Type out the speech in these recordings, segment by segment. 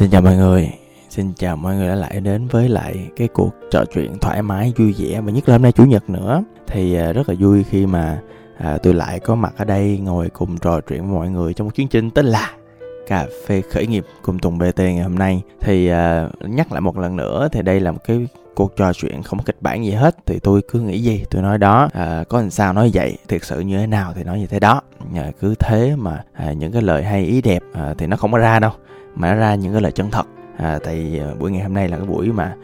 Xin chào mọi người, xin chào mọi người đã lại đến với lại cái cuộc trò chuyện thoải mái, vui vẻ và nhất là hôm nay chủ nhật nữa. Thì à, rất là vui khi mà à, tôi lại có mặt ở đây ngồi cùng trò chuyện với mọi người trong một chương trình tên là cà phê khởi nghiệp cùng Tùng BT ngày hôm nay. Thì à, nhắc lại một lần nữa thì đây là một cái cuộc trò chuyện không có kịch bản gì hết thì tôi cứ nghĩ gì tôi nói đó. À, có làm sao nói vậy thiệt sự như thế nào thì nói như thế đó. À, cứ thế mà à, những cái lời hay ý đẹp à, thì nó không có ra đâu mà nó ra những cái lời chân thật. À, tại à, buổi ngày hôm nay là cái buổi mà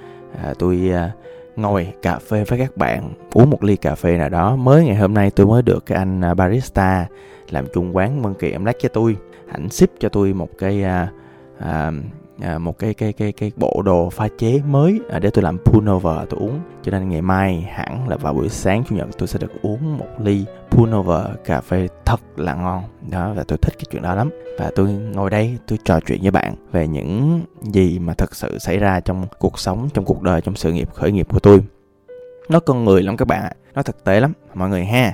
à, tôi à, ngồi cà phê với các bạn uống một ly cà phê nào đó. Mới ngày hôm nay tôi mới được cái anh à, barista làm chung quán Mân Kỳ Black cho tôi. Ảnh ship cho tôi một cái à, à, à, một cái cái cái cái bộ đồ pha chế mới à, để tôi làm pullover tôi uống. Cho nên ngày mai hẳn là vào buổi sáng chủ nhật tôi sẽ được uống một ly pullover cà phê thật là ngon. Đó và tôi thích cái chuyện đó lắm. Và tôi ngồi đây tôi trò chuyện với bạn về những gì mà thật sự xảy ra trong cuộc sống trong cuộc đời trong sự nghiệp khởi nghiệp của tôi. Nó con người lắm các bạn ạ. Nó thực tế lắm. Mọi người ha.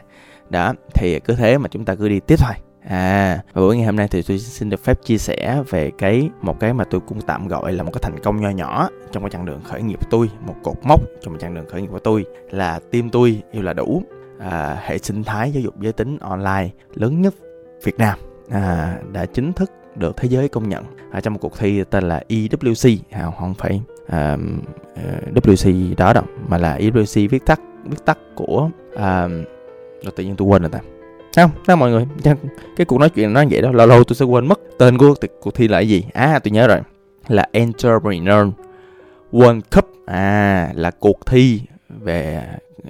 Đó thì cứ thế mà chúng ta cứ đi tiếp thôi. À, và buổi ngày hôm nay thì tôi xin được phép chia sẻ về cái một cái mà tôi cũng tạm gọi là một cái thành công nho nhỏ trong cái chặng đường khởi nghiệp của tôi, một cột mốc trong cái chặng đường khởi nghiệp của tôi là team tôi yêu là đủ. À, hệ sinh thái giáo dục giới tính online lớn nhất Việt Nam à, đã chính thức được thế giới công nhận. Ở trong một cuộc thi tên là EWC à, không phải à, à WC đó đâu mà là EWC viết tắt viết tắt của à, rồi tự nhiên tôi quên rồi ta không đó mọi người? Cái cuộc nói chuyện nó vậy đó? Lâu lâu tôi sẽ quên mất tên của cuộc thi là cái gì. À tôi nhớ rồi. Là Entrepreneur World Cup. À là cuộc thi về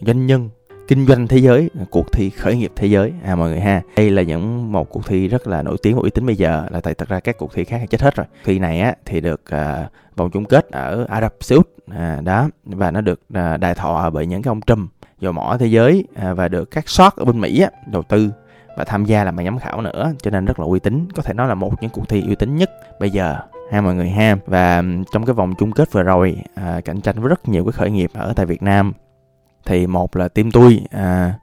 doanh nhân kinh doanh thế giới cuộc thi khởi nghiệp thế giới. À mọi người ha. Đây là những một cuộc thi rất là nổi tiếng và uy tín bây giờ là tại thật ra các cuộc thi khác chết hết rồi. Thi này á thì được à, vòng chung kết ở Ả Rập Xê Út. À, đó và nó được à, đài thọ bởi những cái ông trùm dầu mỏ thế giới à, và được các short ở bên Mỹ á, đầu tư và tham gia làm bài giám khảo nữa. Cho nên rất là uy tín có thể nói là một những cuộc thi uy tín nhất bây giờ ha mọi người ha. Và trong cái vòng chung kết vừa rồi à, cạnh tranh với rất nhiều cái khởi nghiệp ở tại Việt Nam thì một là team tôi à,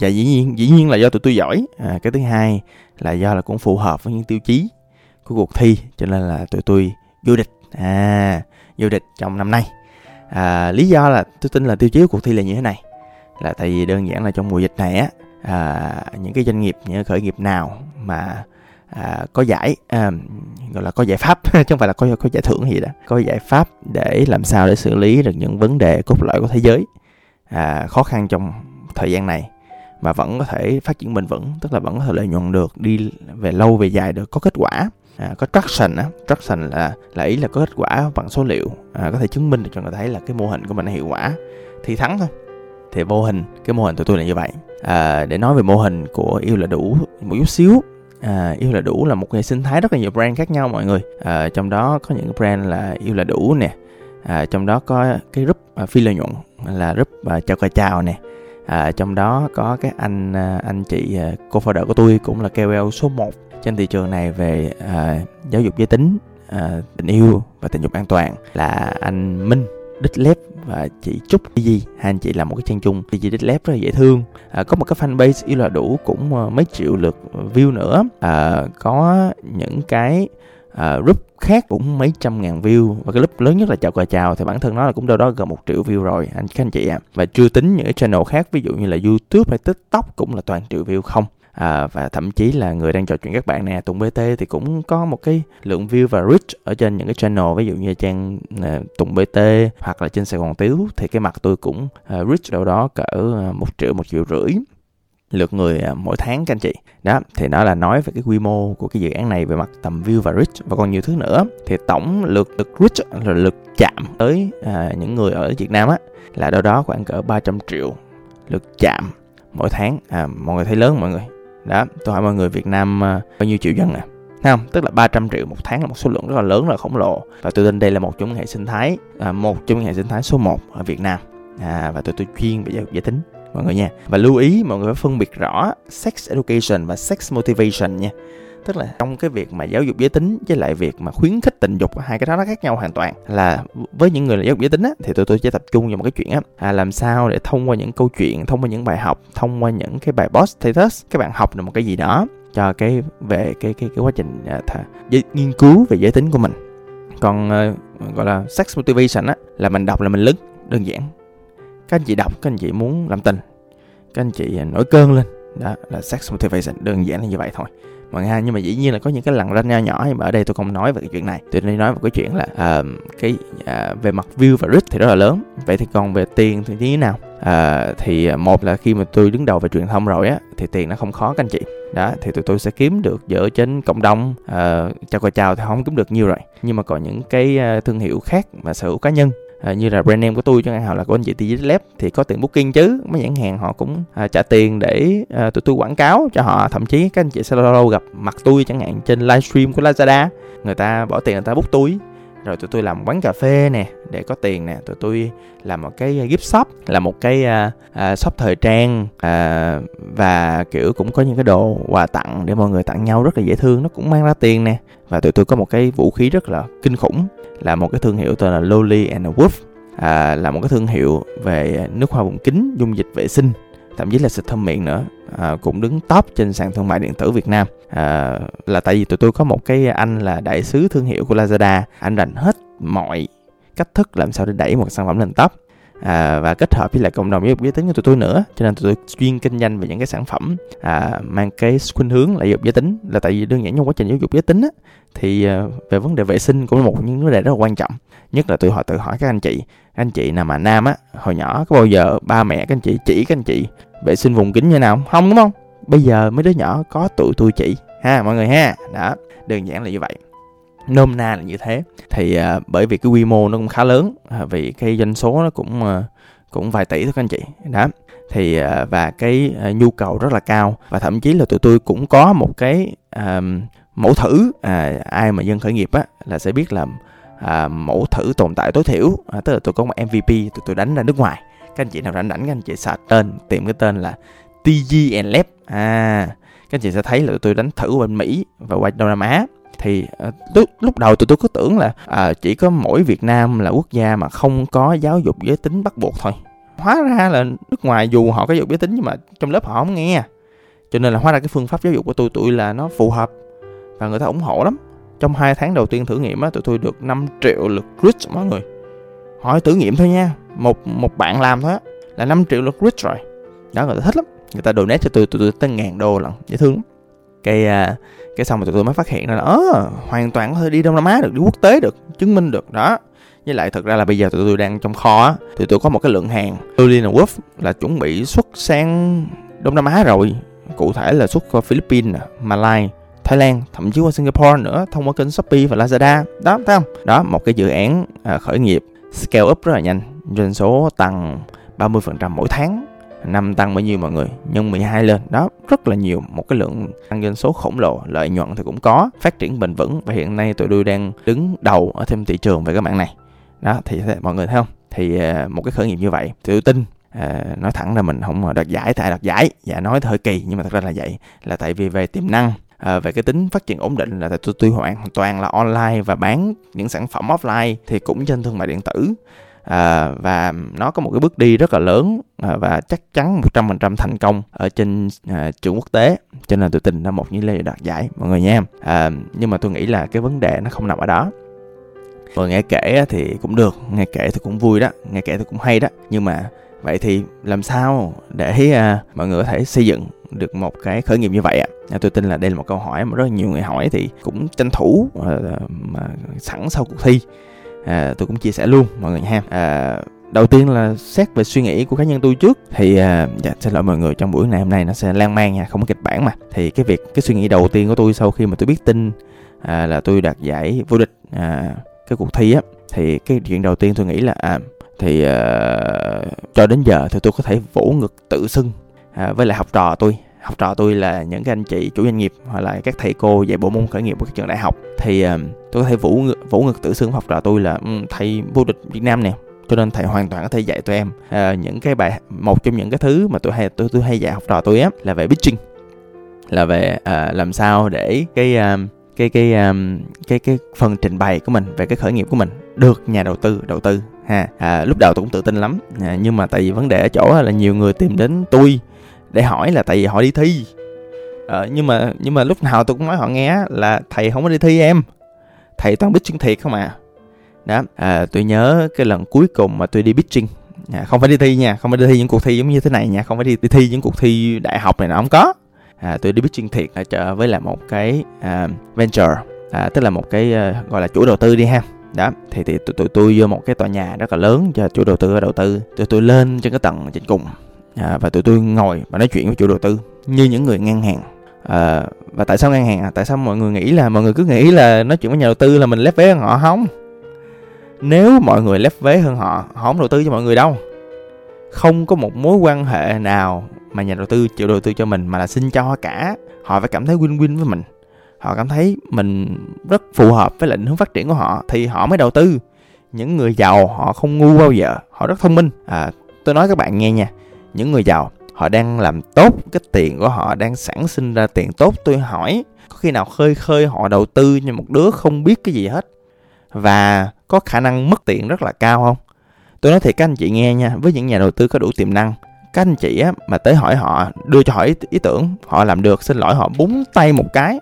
và dĩ nhiên dĩ nhiên là do tụi tôi giỏi. À, cái thứ hai là do là cũng phù hợp với những tiêu chí của cuộc thi cho nên là tụi tôi vô địch. À vô địch trong năm nay. À, lý do là tôi tin là tiêu chí của cuộc thi là như thế này là tại vì đơn giản là trong mùa dịch này á à, những cái doanh nghiệp những cái khởi nghiệp nào mà à, có giải à, gọi là có giải pháp chứ không phải là có có giải thưởng gì đó có giải pháp để làm sao để xử lý được những vấn đề cốt lõi của thế giới à, khó khăn trong thời gian này. Mà vẫn có thể phát triển bền vững tức là vẫn có thể lợi nhuận được đi về lâu về dài được có kết quả à, có traction á. Traction là là ý là có kết quả bằng số liệu à, có thể chứng minh được cho người thấy là cái mô hình của mình hiệu quả thì thắng thôi thì vô hình cái mô hình tụi tôi là như vậy. À, để nói về mô hình của yêu là đủ một chút xíu. À, yêu là đủ là một hệ sinh thái rất là nhiều brand khác nhau mọi người. À, trong đó có những brand là yêu là đủ nè. À, trong đó có cái group à, phi lợi nhuận là group à, chào cà chào nè. À, trong đó có cái anh à, anh chị à, cô founder của tôi cũng là KOL số 1 trên thị trường này về à, giáo dục giới tính à, tình yêu và tình dục an toàn là anh Minh. Đích Lép và chị Trúc gì hai anh chị làm một cái trang chung. Thì chị Đích Lép rất là dễ thương. À, có một cái fanpage yêu là đủ cũng ờ, mấy triệu lượt view nữa. À, có những cái à, group khác cũng mấy trăm ngàn view. Và cái group lớn nhất là chào cờ chào. Thì bản thân nó là cũng đâu đó gần một triệu view rồi anh các anh chị ạ. À. và chưa tính những cái channel khác ví dụ như là youtube hay tiktok cũng là toàn triệu view không à, và thậm chí là người đang trò chuyện các bạn nè Tùng BT thì cũng có một cái lượng view và reach ở trên những cái channel ví dụ như trang uh, Tùng BT hoặc là trên Sài Gòn Tiếu thì cái mặt tôi cũng uh, reach đâu đó cỡ à, một triệu một triệu rưỡi lượt người mỗi tháng các anh chị. Đó thì nó là nói về cái quy mô của cái dự án này về mặt tầm view và reach. Và còn nhiều thứ nữa thì tổng lượt lượt reach là lượt chạm tới à, những người ở Việt Nam á là đâu đó khoảng cỡ 300 triệu lượt chạm mỗi tháng. À, mọi người thấy lớn mọi người? Đó tôi hỏi mọi người Việt Nam ờ, bao nhiêu triệu dân à Thấy không? Tức là 300 triệu một tháng là một số lượng rất là lớn, rất là khổng lồ. Và tôi tin đây là một trong những hệ sinh thái, à, một trong những hệ sinh thái số 1 ở Việt Nam. À, và tôi tôi chuyên về giáo dục giới tính mọi người nha. Và lưu ý mọi người phải phân biệt rõ sex education và sex motivation nha tức là trong cái việc mà giáo dục giới tính với lại việc mà khuyến khích tình dục hai cái đó nó khác nhau hoàn toàn. Là với những người là giáo dục giới tính á, thì tụi tôi sẽ tập trung vào một cái chuyện á à, làm sao để thông qua những câu chuyện thông qua những bài học thông qua những cái bài boss status các bạn học được một cái gì đó cho cái về cái cái cái quá trình à, thà, nghiên cứu về giới tính của mình. Còn à, gọi là sex motivation á là mình đọc là mình lứng đơn giản. Các anh chị đọc các anh chị muốn làm tình các anh chị à, nổi cơn lên đó là sex motivation đơn giản là như vậy thôi mọi người nhưng mà dĩ nhiên là có những cái lần ranh nho nhỏ nhưng mà ở đây tôi không nói về cái chuyện này. Tôi nên nói về cái chuyện là uh, cái uh, về mặt view và reach thì rất là lớn. Vậy thì còn về tiền thì như thế nào? Uh, thì một là khi mà tôi đứng đầu về truyền thông rồi á thì tiền nó không khó các anh chị. Đó thì tụi tôi sẽ kiếm được dựa trên cộng đồng uh, chào cò chào thì không kiếm được nhiều rồi. Nhưng mà còn những cái thương hiệu khác mà sở hữu cá nhân à, như là brand name của tôi chẳng hạn hoặc là của anh chị TG Lab thì có tiền booking chứ. Mấy nhãn hàng họ cũng à, trả tiền để à, tụi tôi quảng cáo cho họ. Thậm chí các anh chị sẽ lâu lâu gặp mặt tôi chẳng hạn trên livestream của Lazada. Người ta bỏ tiền người ta book túi rồi tụi tôi làm quán cà phê nè để có tiền nè tụi tôi làm một cái à, gift shop là một cái uh, uh, shop thời trang uh, và kiểu cũng có những cái đồ quà tặng để mọi người tặng nhau rất là dễ thương nó cũng mang ra tiền nè. Và tụi tôi có một cái vũ khí rất là kinh khủng là một cái thương hiệu tên là Lolly and Wolf à, là một cái thương hiệu về nước hoa vùng kính dung dịch vệ sinh thậm chí là xịt thơm miệng nữa. À, cũng đứng top trên sàn thương mại điện tử Việt Nam. À, là tại vì tụi tôi có một cái anh là đại sứ thương hiệu của Lazada. Anh rành hết mọi cách thức làm sao để đẩy một sản phẩm lên top. À, và kết hợp với lại cộng đồng giáo dục giới tính của tụi tôi nữa. Cho nên tụi tôi chuyên kinh doanh về những cái sản phẩm à, mang cái khuynh hướng là giáo dục giới tính. Là tại vì đơn giản trong quá trình giáo dục giới tính á, thì à, về vấn đề vệ sinh cũng là một những vấn đề rất là quan trọng. Nhất là tôi họ tự hỏi các anh chị. Các anh chị nào mà nam á hồi nhỏ có bao giờ ba mẹ các anh chị chỉ các anh chị vệ sinh vùng kính như nào? Không đúng không? Bây giờ mấy đứa nhỏ có tụi tôi chỉ. Ha mọi người ha. Đó đơn giản là như vậy. Nôm na là như thế. Thì uh, bởi vì cái quy mô nó cũng khá lớn uh, vì cái doanh số nó cũng uh, cũng vài tỷ thôi các anh chị. Đó thì uh, và cái uh, nhu cầu rất là cao. Và thậm chí là tụi tôi cũng có một cái uh, mẫu thử uh, ai mà dân khởi nghiệp á là sẽ biết là uh, mẫu thử tồn tại tối thiểu uh, tức là tôi có một MVP tụi tôi đánh ra nước ngoài các anh chị nào rảnh rảnh các anh chị search tên tìm cái tên là TG and Lab. À các anh chị sẽ thấy là tụi tôi đánh thử bên Mỹ và qua Đông Nam Á. Thì ờ, lúc, lúc đầu tụi tôi cứ tưởng là à, chỉ có mỗi Việt Nam là quốc gia mà không có giáo dục giới tính bắt buộc thôi. Hóa ra là nước ngoài dù họ có giáo dục giới tính nhưng mà trong lớp họ không nghe. Cho nên là hóa ra cái phương pháp giáo dục của tôi tụi là nó phù hợp và người ta ủng hộ lắm. Trong hai tháng đầu tiên thử nghiệm á tụi tôi được 5 triệu lượt click mọi người hỏi thử nghiệm thôi nha. Một một bạn làm thôi á. Là 5 triệu lượt reach rồi. Đó người ta thích lắm. Người ta donate cho tôi tụi tôi tới ngàn đô lần dễ thương cái uh, cái xong mà tụi tôi mới phát hiện ra là ờ hoàn toàn có thể đi đông nam á được đi quốc tế được chứng minh được. Đó. Với lại thật ra là bây giờ tụi tôi đang trong kho á tụi tôi có một cái lượng hàng. Lulin Wolf là chuẩn bị xuất sang Đông Nam Á rồi. Cụ thể là xuất qua Philippines, malay Thái Lan, thậm chí qua Singapore nữa thông qua kênh Shopee và Lazada. Đó thấy không? Đó một cái dự án à, khởi nghiệp scale up rất là nhanh doanh số tăng 30% mỗi tháng. Năm tăng bao nhiêu mọi người? Nhân 12 lên. Đó rất là nhiều. Một cái lượng tăng doanh số khổng lồ lợi nhuận thì cũng có. Phát triển bền vững và hiện nay tụi tôi đang đứng đầu ở thêm thị trường về các bạn này. Đó thì mọi người thấy không? Thì à, một cái khởi nghiệp như vậy thì tôi tin à, nói thẳng là mình không đoạt giải tại đoạt giải. Dạ nói hơi kỳ nhưng mà thật ra là vậy. Là tại vì về tiềm năng à, về cái tính phát triển ổn định là tôi tôi hoàn toàn là online và bán những sản phẩm offline thì cũng trên thương mại điện tử. À, và nó có một cái bước đi rất là lớn à, và chắc chắn 100% thành công ở trên à, trường quốc tế. Cho nên tôi tin là một những lê đạt giải mọi người nha. À, nhưng mà tôi nghĩ là cái vấn đề nó không nằm ở đó. Rồi nghe kể thì cũng được nghe kể thì cũng vui đó nghe kể thì cũng hay đó. Nhưng mà vậy thì làm sao để à, mọi người có thể xây dựng được một cái khởi nghiệp như vậy ạ à? tôi tin là đây là một câu hỏi mà rất nhiều người hỏi thì cũng tranh thủ ờ, ờ, mà sẵn sau cuộc thi à, tôi cũng chia sẻ luôn mọi người ha à, đầu tiên là xét về suy nghĩ của cá nhân tôi trước thì à, dạ, xin lỗi mọi người trong buổi này hôm nay nó sẽ lan man nha không có kịch bản mà thì cái việc cái suy nghĩ đầu tiên của tôi sau khi mà tôi biết tin à, là tôi đạt giải vô địch à, cái cuộc thi á thì cái chuyện đầu tiên tôi nghĩ là à, thì uh, cho đến giờ thì tôi có thể vỗ ngực tự xưng à, với lại học trò tôi. Học trò tôi là những cái anh chị chủ doanh nghiệp hoặc là các thầy cô dạy bộ môn khởi nghiệp của các trường đại học. Thì uh, tôi có thể vũ ngực, vũ ngực tự xưng học trò tôi là um, thầy vô địch Việt Nam nè. Cho nên thầy hoàn toàn có thể dạy tụi em. Uh, những cái bài một trong những cái thứ mà tôi hay tôi tôi hay dạy học trò tôi á là về pitching. Là về uh, làm sao để cái uh, cái cái um, cái cái phần trình bày của mình về cái khởi nghiệp của mình được nhà đầu tư đầu tư ha. À, lúc đầu tôi cũng tự tin lắm. À, nhưng mà tại vì vấn đề ở chỗ là nhiều người tìm đến tôi để hỏi là tại vì họ đi thi. Ờ, nhưng mà nhưng mà lúc nào tôi cũng nói họ nghe là thầy không có đi thi em thầy toàn biết chuyên thiệt không à. Đó à, tôi nhớ cái lần cuối cùng mà tôi đi pitching à, dạ, không phải đi thi nha không phải đi thi những cuộc thi giống như thế này nha không phải đi, đi thi những cuộc thi đại học này nó không có. À, tôi đi pitching thiệt ở chợ với là một cái à, venture. À, tức là một cái à, gọi là chủ đầu tư đi ha. Đó thì thì tụi, tôi vô một cái tòa nhà rất là lớn cho chủ đầu tư đầu tư. Tụi tôi lên trên cái tầng trên cùng à, và tụi tôi ngồi và nói chuyện với chủ đầu tư như những người ngang hàng. À, và tại sao ngang hàng? À? tại sao mọi người nghĩ là mọi người cứ nghĩ là nói chuyện với nhà đầu tư là mình lép vé hơn họ? Không. Nếu mọi người lép vé hơn họ họ không đầu tư cho mọi người đâu. Không có một mối quan hệ nào mà nhà đầu tư chịu đầu tư cho mình mà là xin cho cả. Họ phải cảm thấy win win với mình. Họ cảm thấy mình rất phù hợp với định hướng phát triển của họ thì họ mới đầu tư. Những người giàu họ không ngu bao giờ. Họ rất thông minh. À, tôi nói các bạn nghe nha những người giàu họ đang làm tốt cái tiền của họ đang sản sinh ra tiền tốt. Tôi hỏi có khi nào khơi khơi họ đầu tư như một đứa không biết cái gì hết? Và có khả năng mất tiền rất là cao không? Tôi nói thiệt các anh chị nghe nha với những nhà đầu tư có đủ tiềm năng các anh chị á mà tới hỏi họ đưa cho họ ý, ý tưởng họ làm được xin lỗi họ búng tay một cái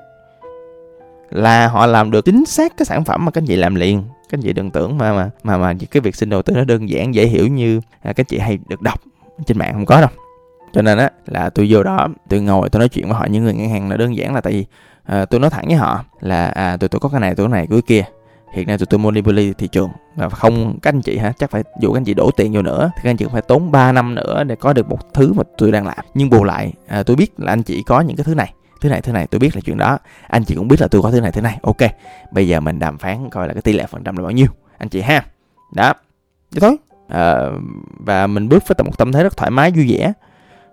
là họ làm được chính xác cái sản phẩm mà các anh chị làm liền. Các anh chị đừng tưởng mà mà mà mà cái việc xin đầu tư nó đơn giản dễ hiểu như à, các anh chị hay được đọc trên mạng không có đâu. Cho nên á là tôi vô đó tôi ngồi tôi nói chuyện với họ những người ngân hàng là đơn giản là tại vì à, tôi nói thẳng với họ là à tụi tôi có cái này tôi có cái này cái kia. Hiện nay tụi tôi monopoly thị trường và không các anh chị hả? Chắc phải dụ các anh chị đổ tiền vô nữa thì các anh chị phải tốn 3 năm nữa để có được một thứ mà tôi đang làm. Nhưng bù lại à, tôi biết là anh chị có những cái thứ này thứ này thứ này tôi biết là chuyện đó. Anh chị cũng biết là tôi có thứ này thứ này. Ok bây giờ mình đàm phán coi là cái tỷ lệ phần trăm là bao nhiêu. Anh chị ha. Đó. Vậy thôi à, và mình bước với một tâm thế rất thoải mái vui vẻ.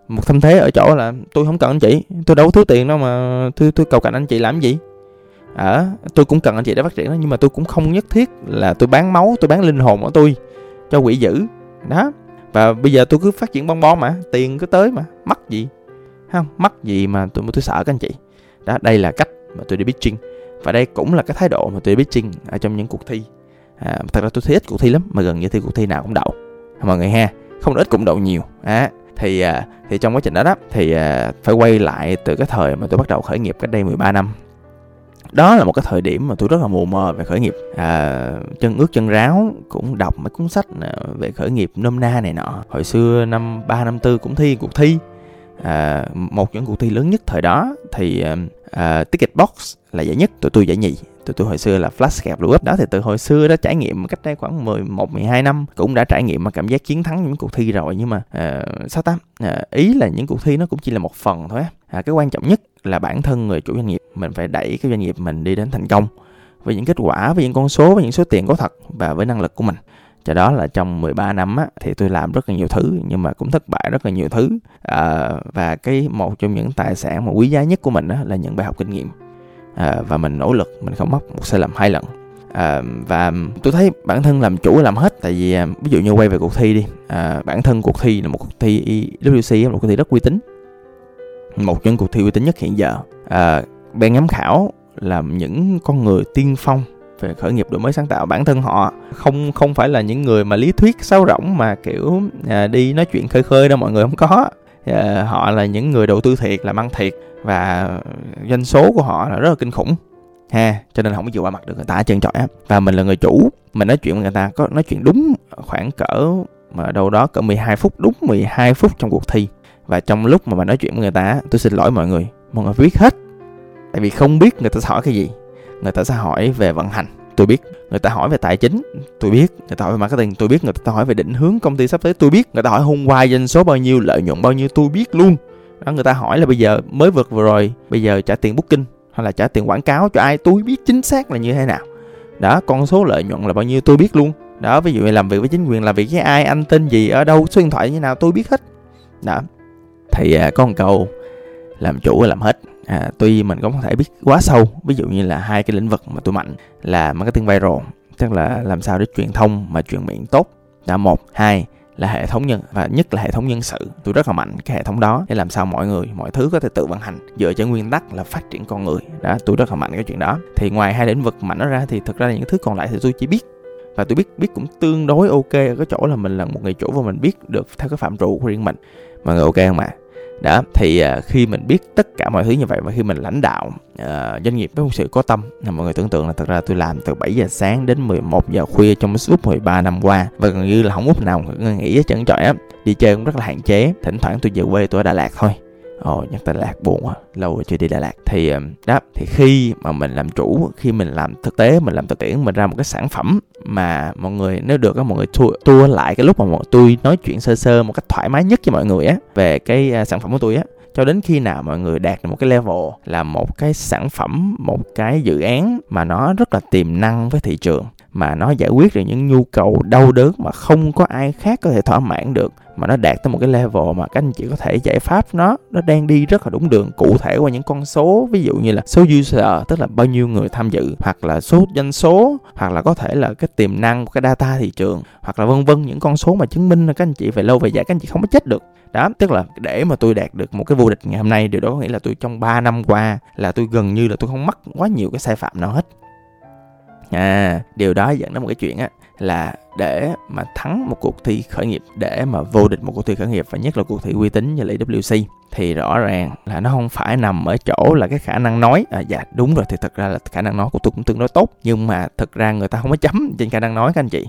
Một tâm thế ở chỗ là tôi không cần anh chị tôi đâu có thiếu tiền đâu mà tôi tôi cầu cạnh anh chị làm gì? Ở à, tôi cũng cần anh chị để phát triển đó nhưng mà tôi cũng không nhất thiết là tôi bán máu tôi bán linh hồn của tôi cho quỷ dữ. Đó. Và bây giờ tôi cứ phát triển bon bon mà tiền cứ tới mà mắc gì? Không mắc gì mà tôi tôi sợ các anh chị. Đó đây là cách mà tôi đi pitching. Và đây cũng là cái thái độ mà tôi đi pitching ở trong những cuộc thi à, thật ra tôi thấy ít cuộc thi lắm mà gần như thi cuộc thi nào cũng đậu. Mọi người ha không ít cũng đậu nhiều. À, thì à, thì trong quá trình đó đó thì à, phải quay lại từ cái thời mà tôi bắt đầu khởi nghiệp cách đây 13 năm. Đó là một cái thời điểm mà tôi rất là mù mờ về khởi nghiệp. À, chân ướt chân ráo cũng đọc mấy cuốn sách à, về khởi nghiệp nôm na này nọ. Hồi xưa năm ba năm tư cũng thi cuộc thi. À, một những cuộc thi lớn nhất thời đó thì à, à ticket box là giải nhất tụi tôi giải nhì tụi tôi hồi xưa là flash kẹp lũ đó thì từ hồi xưa đó trải nghiệm cách đây khoảng 11 12 năm cũng đã trải nghiệm mà cảm giác chiến thắng những cuộc thi rồi. Nhưng mà uh, sao ta? Uh, ý là những cuộc thi nó cũng chỉ là một phần thôi à, cái quan trọng nhất là bản thân người chủ doanh nghiệp. Mình phải đẩy cái doanh nghiệp mình đi đến thành công với những kết quả với những con số với những số tiền có thật và với năng lực của mình. Cho đó là trong 13 năm á, thì tôi làm rất là nhiều thứ nhưng mà cũng thất bại rất là nhiều thứ. À, và cái một trong những tài sản mà quý giá nhất của mình á, là những bài học kinh nghiệm à, và mình nỗ lực mình không mắc một sai lầm hai lần. À, và tôi thấy bản thân làm chủ làm hết tại vì à, ví dụ như quay về cuộc thi đi. À, bản thân cuộc thi là một cuộc thi WC là một cuộc thi rất uy tín. Một trong cuộc thi uy tín nhất hiện giờ. À, ban giám khảo là những con người tiên phong về khởi nghiệp đổi mới sáng tạo. Bản thân họ không không phải là những người mà lý thuyết sáo rỗng mà kiểu à, đi nói chuyện khơi khơi đâu mọi người không có. Ờ, họ là những người đầu tư thiệt, làm ăn thiệt, và doanh số của họ là rất là kinh khủng. Ha, cho nên không có chịu qua mặt được người ta, trơn trọi á và mình là người chủ, mình nói chuyện với người ta có, nói chuyện đúng khoảng cỡ mà đâu đó cỡ 12 phút, đúng 12 phút trong cuộc thi. Và trong lúc mà mình nói chuyện với người ta, tôi xin lỗi mọi người mọi người biết hết. Tại vì không biết người ta hỏi cái gì. Người ta sẽ hỏi về vận hành tôi biết người ta hỏi về tài chính, tôi biết người ta hỏi về marketing, tôi biết người ta hỏi về định hướng công ty sắp tới, tôi biết người ta hỏi hôm qua doanh số bao nhiêu, lợi nhuận bao nhiêu, tôi biết luôn. Đó, người ta hỏi là bây giờ mới vượt vừa rồi, bây giờ trả tiền booking hay là trả tiền quảng cáo cho ai, tôi biết chính xác là như thế nào. Đó, con số lợi nhuận là bao nhiêu, tôi biết luôn. Đó, ví dụ như làm việc với chính quyền, làm việc với ai, anh tên gì, ở đâu, số điện thoại như nào, tôi biết hết. Đó, thì à, có một câu, làm chủ làm hết à, tuy mình cũng không thể biết quá sâu ví dụ như là hai cái lĩnh vực mà tôi mạnh là marketing viral tức là làm sao để truyền thông mà truyền miệng tốt. Đã một. Hai là hệ thống nhân và nhất là hệ thống nhân sự. Tôi rất là mạnh cái hệ thống đó để làm sao mọi người mọi thứ có thể tự vận hành dựa trên nguyên tắc là phát triển con người. Đó tôi rất là mạnh cái chuyện đó. Thì ngoài hai lĩnh vực mạnh đó ra thì thực ra là những thứ còn lại thì tôi chỉ biết và tôi biết biết cũng tương đối ok ở cái chỗ là mình là một người chủ và mình biết được theo cái phạm trụ của riêng mình. Mọi người ok không ạ? Đó thì uh, khi mình biết tất cả mọi thứ như vậy và khi mình lãnh đạo uh, doanh nghiệp với một sự có tâm là mọi người tưởng tượng là thật ra tôi làm từ 7 giờ sáng đến 11 giờ khuya trong suốt 13 năm qua. Và gần như là không lúc nào nghỉ hết trơn trọi á. Đi chơi cũng rất là hạn chế thỉnh thoảng tôi về quê tôi ở Đà Lạt thôi. Ồ, nhắc Đà Lạt buồn quá, lâu rồi chưa đi Đà Lạt. Thì đó, thì khi mà mình làm chủ, khi mình làm thực tế, mình làm thực tiễn, mình ra một cái sản phẩm mà mọi người nếu được á mọi người tua, tua lại cái lúc mà tôi nói chuyện sơ sơ một cách thoải mái nhất với mọi người á về cái à, sản phẩm của tôi á cho đến khi nào mọi người đạt được một cái level là một cái sản phẩm, một cái dự án mà nó rất là tiềm năng với thị trường, mà nó giải quyết được những nhu cầu đau đớn mà không có ai khác có thể thỏa mãn được, mà nó đạt tới một cái level mà các anh chị có thể giải pháp nó nó đang đi rất là đúng đường cụ thể qua những con số. Ví dụ như là số user, tức là bao nhiêu người tham dự, hoặc là số doanh số, hoặc là có thể là cái tiềm năng của cái data thị trường, hoặc là vân vân những con số mà chứng minh là các anh chị về lâu về dài, các anh chị không có chết được đó, tức là để mà tôi đạt được một cái vô địch ngày hôm nay, điều đó có nghĩa là tôi trong 3 năm qua là tôi gần như là tôi không mắc quá nhiều cái sai phạm nào hết. À điều đó dẫn đến một cái chuyện á, là để mà thắng một cuộc thi khởi nghiệp, để mà vô địch một cuộc thi khởi nghiệp, và nhất là cuộc thi uy tín như là WC thì rõ ràng là nó không phải nằm ở chỗ là cái khả năng nói. À dạ đúng rồi, thì thật ra là khả năng nói của tôi cũng tương đối tốt, nhưng mà thật ra người ta không có chấm trên khả năng nói các anh chị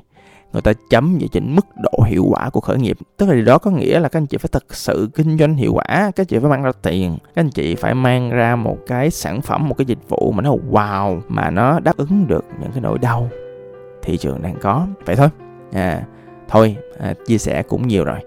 người ta chấm về chỉnh mức độ hiệu quả của khởi nghiệp. Tức là điều đó có nghĩa là các anh chị phải thực sự kinh doanh hiệu quả các anh chị phải mang ra tiền các anh chị phải mang ra một cái sản phẩm một cái dịch vụ mà nó wow mà nó đáp ứng được những cái nỗi đau thị trường đang có. Vậy thôi. À thôi à, chia sẻ cũng nhiều rồi.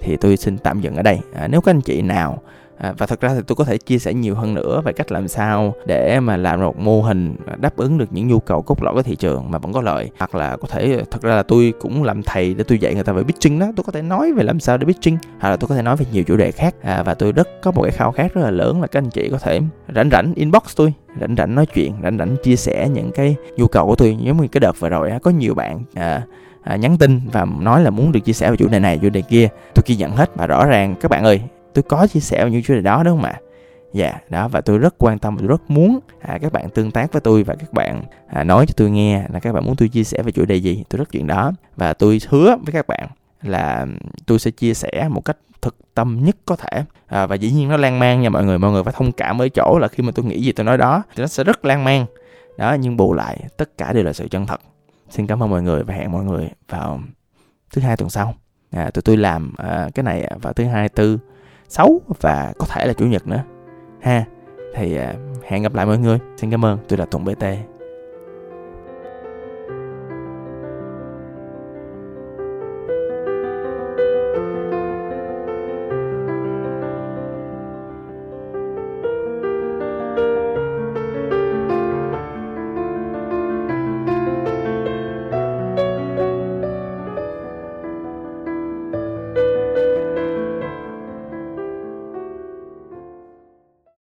Thì tôi xin tạm dừng ở đây. À, nếu các anh chị nào À, và thật ra thì tôi có thể chia sẻ nhiều hơn nữa về cách làm sao để mà làm một mô hình đáp ứng được những nhu cầu cốt lõi của thị trường mà vẫn có lợi. Hoặc là có thể thật ra là tôi cũng làm thầy để tôi dạy người ta về pitching đó. Tôi có thể nói về làm sao để pitching hoặc là tôi có thể nói về nhiều chủ đề khác. À, và tôi rất có một cái khao khát rất là lớn là các anh chị có thể rảnh rảnh inbox tôi rảnh rảnh nói chuyện rảnh rảnh chia sẻ những cái nhu cầu của tôi. Giống như cái đợt vừa rồi có nhiều bạn à, à, nhắn tin và nói là muốn được chia sẻ về chủ đề này chủ đề kia. Tôi ghi nhận hết và rõ ràng các bạn ơi tôi có chia sẻ những chủ đề đó đúng không ạ? Dạ yeah, đó và tôi rất quan tâm tôi rất muốn à, các bạn tương tác với tôi và các bạn à, nói cho tôi nghe là các bạn muốn tôi chia sẻ về chủ đề gì. Tôi rất chuyện đó. Và tôi hứa với các bạn là tôi sẽ chia sẻ một cách thực tâm nhất có thể. À, và dĩ nhiên nó lan man nha mọi người. Mọi người phải thông cảm với chỗ là khi mà tôi nghĩ gì tôi nói đó thì nó sẽ rất lan man. Đó nhưng bù lại tất cả đều là sự chân thật. Xin cảm ơn mọi người và hẹn mọi người vào thứ hai tuần sau. À, tụi tôi làm à, cái này à, vào thứ hai tư sáu và có thể là chủ nhật nữa. Ha, thì à, hẹn gặp lại mọi người. Xin cảm ơn. Tôi là tùng bt